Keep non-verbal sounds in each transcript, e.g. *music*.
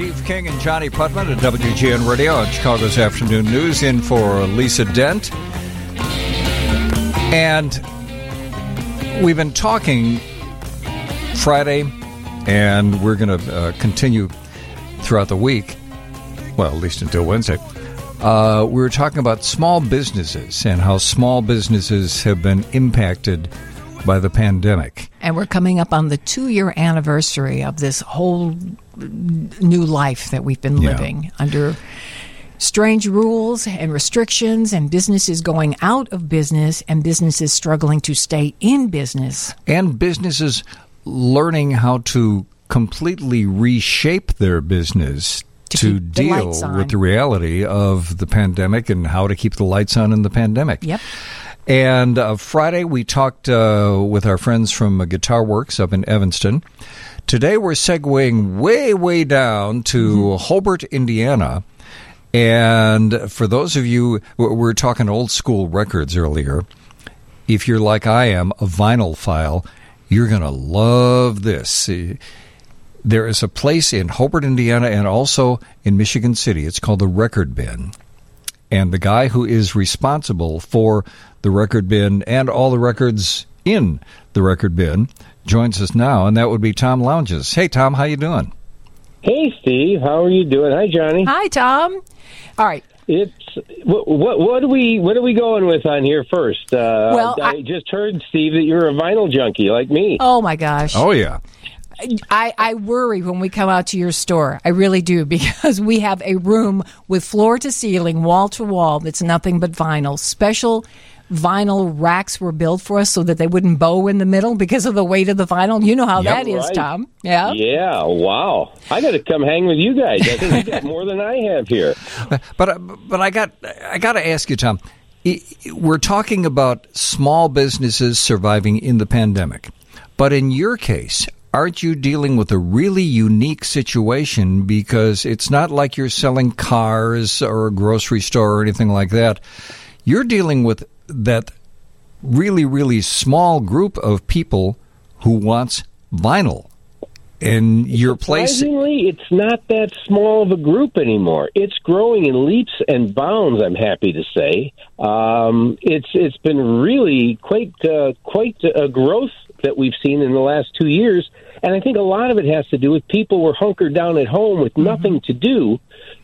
Steve King and Johnny Putman at WGN Radio on Chicago's Afternoon News in for Lisa Dent. And we've been talking Friday, and we're going to uh, continue throughout the week, well, at least until Wednesday. Uh, we were talking about small businesses and how small businesses have been impacted by the pandemic. And we're coming up on the two year anniversary of this whole new life that we've been Yeah. living under strange rules and restrictions, and businesses going out of business, and businesses struggling to stay in business. and businesses learning how to completely reshape their business To to, keep the deal with the reality of the pandemic and how to keep the lights on in the pandemic. Yep. And uh, Friday we talked uh, with our friends from uh, Guitar Works up in Evanston. Today we're segueing way, way down to Mm-hmm. Hobart, Indiana. And for those of you, we were talking old school records earlier if you're like I am, a vinyl file, you're going to love this. There is a place in Hobart, Indiana, and also in Michigan City. It's called the Record Bin. And the guy who is responsible for the record bin and all the records in the record bin joins us now, and that would be Tom Lounges. Hey, Tom, how you doing? Hey, Steve. How are you doing? Hi, Johnny. Hi, Tom. All right. It's what, what what are we what are we going with on here first? Uh, Well, I, I- just heard Steve that you're a vinyl junkie like me. Oh, my gosh. Oh, yeah. I, I worry when we come out to your store. I really do *laughs* because we have a room with floor to ceiling, wall to wall that's nothing but vinyl. Special vinyl racks were built for us so that they wouldn't bow in the middle because of the weight of the vinyl. You know how Yep. that is, Right. Tom. Yeah. Yeah, wow. I got to come hang with you guys. I think you got more than I have here. *laughs* But but I got I got to ask you, Tom. We're talking about small businesses surviving in the pandemic, but in your case, aren't you dealing with a really unique situation because it's not like you're selling cars or a grocery store or anything like that. You're dealing with that really really small group of people who wants vinyl. And your place Surprisingly, it's not that small of a group anymore. It's growing in leaps and bounds. I'm happy to say um, it's it's been really quite uh, quite a growth that we've seen in the last two years, and I think a lot of it has to do with people were hunkered down at home with nothing to do,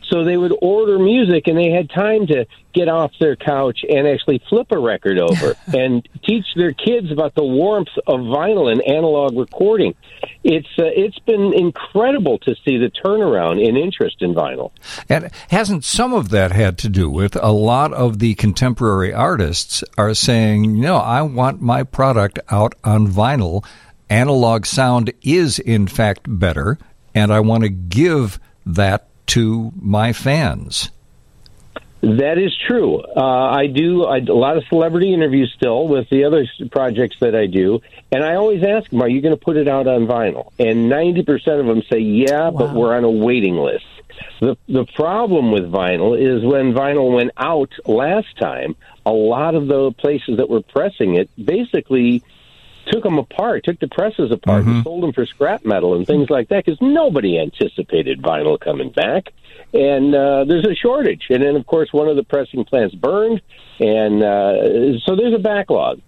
so they would order music and they had time to get off their couch and actually flip a record over *laughs* and teach their kids about the warmth of vinyl and analog recording. It's uh, it's been incredible to see the turnaround in interest in vinyl. And hasn't some of that had to do with a lot of the contemporary artists are saying, no, I want my product out on vinyl. Analog sound is, in fact, better, and I want to give that to my fans. That is true. Uh, I do I, a lot of celebrity interviews still with the other projects that I do, and I always ask them, "Are you going to put it out on vinyl?" And ninety percent of them say, "Yeah, but we're on a waiting list." The the problem with vinyl is when vinyl went out last time, a lot of the places that were pressing it basically took them apart, took the presses apart, and sold them for scrap metal and things like that because nobody anticipated vinyl coming back. And uh, there's a shortage. And then, of course, one of the pressing plants burned, and uh, so there's a backlog.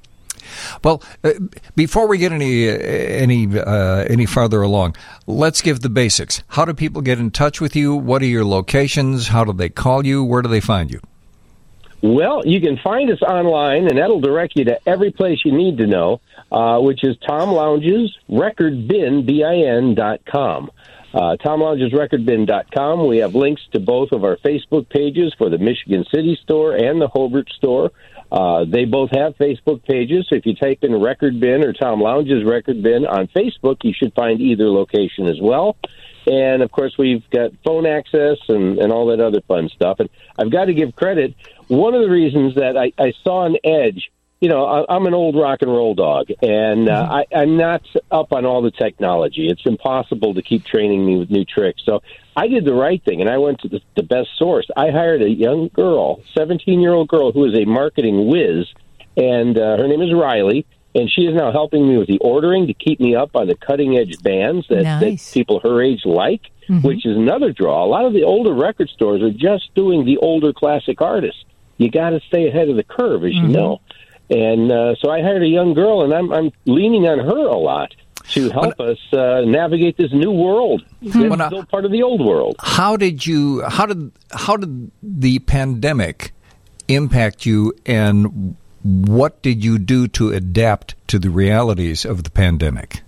Well, uh, before we get any uh, any uh, any farther along, let's give the basics. How do people get in touch with you? What are your locations? How do they call you? Where do they find you? Well, you can find us online, and that'll direct you to every place you need to know, uh, which is Tom Lounges Record Bin, B-I-N dot com. Uh, Tom Lounges Record Bin dot com. We have links to both of our Facebook pages for the Michigan City store and the Hobart store. Uh, they both have Facebook pages, if you type in Record Bin or Tom Lounges Record Bin on Facebook, you should find either location as well. And of course, we've got phone access and, and all that other fun stuff. And I've got to give credit. One of the reasons that I, I saw an edge, you know, I, I'm an old rock and roll dog, and uh, I, I'm not up on all the technology. It's impossible to keep training me with new tricks. So I did the right thing, and I went to the, the best source. I hired a young girl, 17 year old girl, who is a marketing whiz, and uh, her name is Riley. And she is now helping me with the ordering to keep me up on the cutting edge bands that, Nice. that people her age like. mm-hmm. which is another draw. A lot of the older record stores are just doing the older classic artists. You got to stay ahead of the curve, as mm-hmm. you know. And uh, so I hired a young girl, and I'm, I'm leaning on her a lot to help when, us uh, navigate this new world. It's still part of the old world. How did you? How did how did the pandemic impact you, and what did you do to adapt to the realities of the pandemic?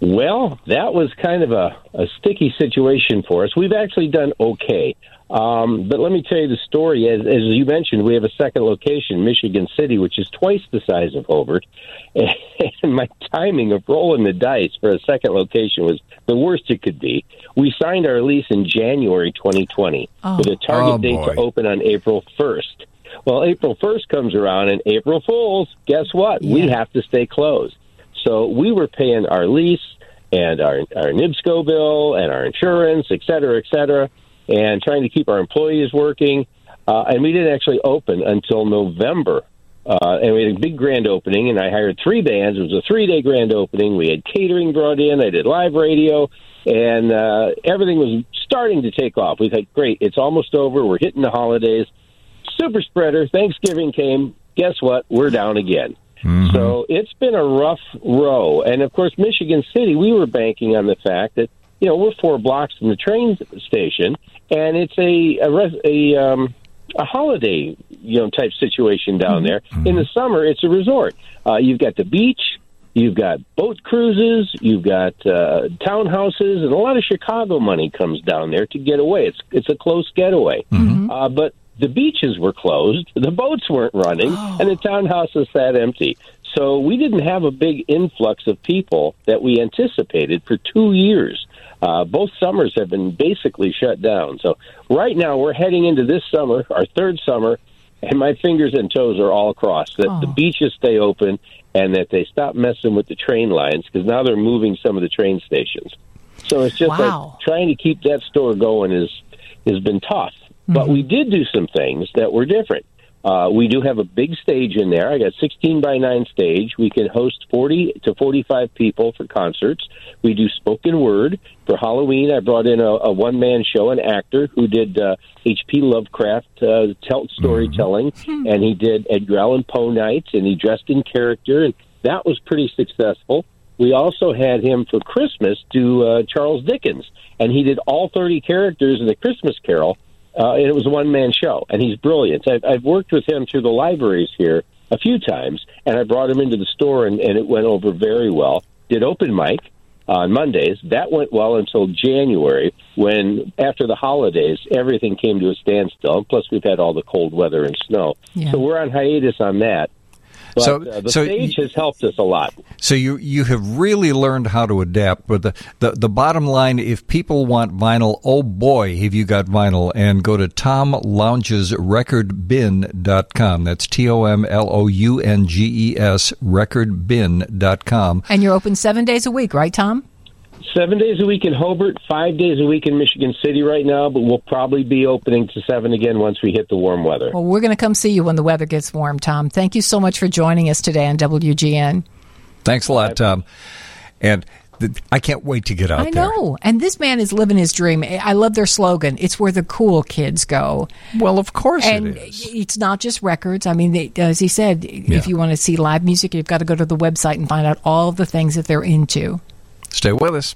Well, that was kind of a, a sticky situation for us. We've actually done okay. Um, but let me tell you the story. As, as you mentioned, we have a second location, Michigan City, which is twice the size of Hobart. *laughs* And my timing of rolling the dice for a second location was the worst it could be. We signed our lease in January 2020 oh. with a target oh, date to open on April 1st. Well, April 1st comes around, and April Fools, guess what? Yeah. We have to stay closed. So we were paying our lease and our, our NIPSCO bill and our insurance, et cetera, et cetera and trying to keep our employees working. Uh, and we didn't actually open until November. Uh, and we had a big grand opening, and I hired three bands. It was a three day grand opening. We had catering brought in, I did live radio, and uh, everything was starting to take off. We thought, great, it's almost over. We're hitting the holidays. Super spreader. Thanksgiving came. Guess what? We're down again. Mm-hmm. So it's been a rough row. And of course, Michigan City, we were banking on the fact that you know, we're four blocks from the train station, and it's a a, res, a um, a holiday you know type situation down mm-hmm. there. In the summer, it's a resort. Uh, you've got the beach, you've got boat cruises, you've got uh, townhouses, and a lot of Chicago money comes down there to get away. It's it's a close getaway. Mm-hmm. Uh, but the beaches were closed, the boats weren't running, oh. and the townhouses sat empty. So we didn't have a big influx of people that we anticipated for two years. Uh, both summers have been basically shut down. So right now we're heading into this summer, our third summer, and my fingers and toes are all crossed that oh. the beaches stay open and that they stop messing with the train lines because now they're moving some of the train stations. So it's just wow. like trying to keep that store going is has been tough. Mm-hmm. But we did do some things that were different. Uh, we do have a big stage in there. I got 16 by 9 stage. We can host 40 to 45 people for concerts. We do spoken word. For Halloween, I brought in a, a one man show, an actor who did uh, H.P. Lovecraft uh, tell, storytelling, mm-hmm. and he did Edgar Allan Poe nights, and he dressed in character, and that was pretty successful. We also had him for Christmas do uh, Charles Dickens, and he did all 30 characters in the Christmas Carol uh, and it was a one man show, and he's brilliant. I've, I've worked with him through the libraries here a few times, and I brought him into the store, and, and it went over very well. Did open mic on Mondays. That went well until January, when after the holidays, everything came to a standstill. Plus, we've had all the cold weather and snow, yeah. so we're on hiatus on that. But, so, uh, the so stage has helped us a lot. So you you have really learned how to adapt. But the, the, the bottom line, if people want vinyl, oh boy, have you got vinyl. And go to Tom Lounges recordbin.com. That's T O M L O U N G E S recordbin.com. And you're open seven days a week, right, Tom? Seven days a week in Hobart, five days a week in Michigan City right now, but we'll probably be opening to seven again once we hit the warm weather. Well, we're going to come see you when the weather gets warm, Tom. Thank you so much for joining us today on WGN. Thanks a lot, Tom. And I can't wait to get out there. I know. And this man is living his dream. I love their slogan. It's where the cool kids go. Well, of course and it is. It's not just records. I mean, they, as he said, yeah. if you want to see live music, you've got to go to the website and find out all the things that they're into. Stay with us.